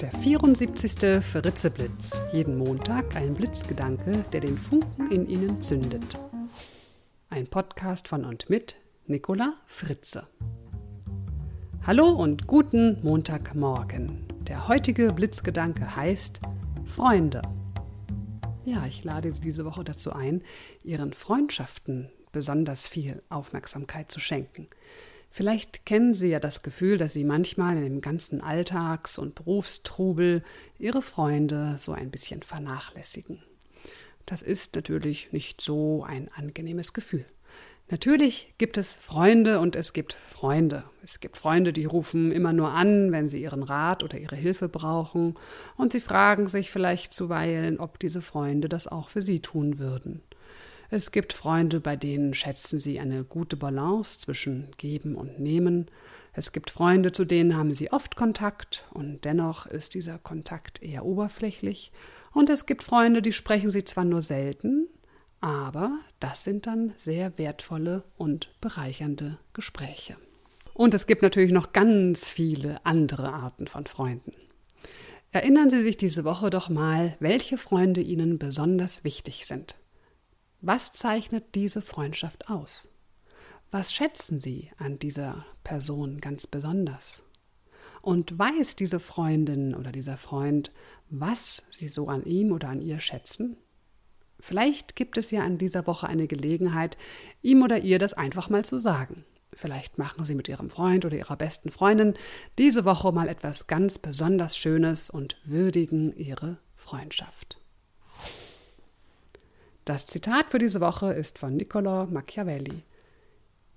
Der 74. Fritzeblitz. Jeden Montag ein Blitzgedanke, der den Funken in Ihnen zündet. Ein Podcast von und mit Nicola Fritze. Hallo und guten Montagmorgen. Der heutige Blitzgedanke heißt Freunde. Ja, ich lade Sie diese Woche dazu ein, Ihren Freundschaften besonders viel Aufmerksamkeit zu schenken. Vielleicht kennen Sie ja das Gefühl, dass Sie manchmal in dem ganzen Alltags- und Berufstrubel Ihre Freunde so ein bisschen vernachlässigen. Das ist natürlich nicht so ein angenehmes Gefühl. Natürlich gibt es Freunde und es gibt Freunde. Es gibt Freunde, die rufen immer nur an, wenn sie ihren Rat oder ihre Hilfe brauchen, und sie fragen sich vielleicht zuweilen, ob diese Freunde das auch für sie tun würden. Es gibt Freunde, bei denen schätzen sie eine gute Balance zwischen Geben und Nehmen. Es gibt Freunde, zu denen haben sie oft Kontakt und dennoch ist dieser Kontakt eher oberflächlich. Und es gibt Freunde, die sprechen sie zwar nur selten, aber das sind dann sehr wertvolle und bereichernde Gespräche. Und es gibt natürlich noch ganz viele andere Arten von Freunden. Erinnern Sie sich diese Woche doch mal, welche Freunde Ihnen besonders wichtig sind. Was zeichnet diese Freundschaft aus? Was schätzen Sie an dieser Person ganz besonders? Und weiß diese Freundin oder dieser Freund, was Sie so an ihm oder an ihr schätzen? Vielleicht gibt es ja an dieser Woche eine Gelegenheit, ihm oder ihr das einfach mal zu sagen. Vielleicht machen Sie mit Ihrem Freund oder Ihrer besten Freundin diese Woche mal etwas ganz besonders Schönes und würdigen Ihre Freundschaft. Das Zitat für diese Woche ist von Niccolò Machiavelli.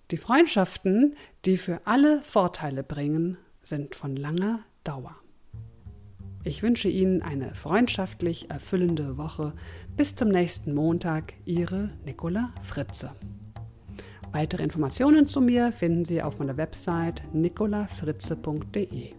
Die Freundschaften, die für alle Vorteile bringen, sind von langer Dauer. Ich wünsche Ihnen eine freundschaftlich erfüllende Woche. Bis zum nächsten Montag, Ihre Nicola Fritze. Weitere Informationen zu mir finden Sie auf meiner Website nicolafritze.de.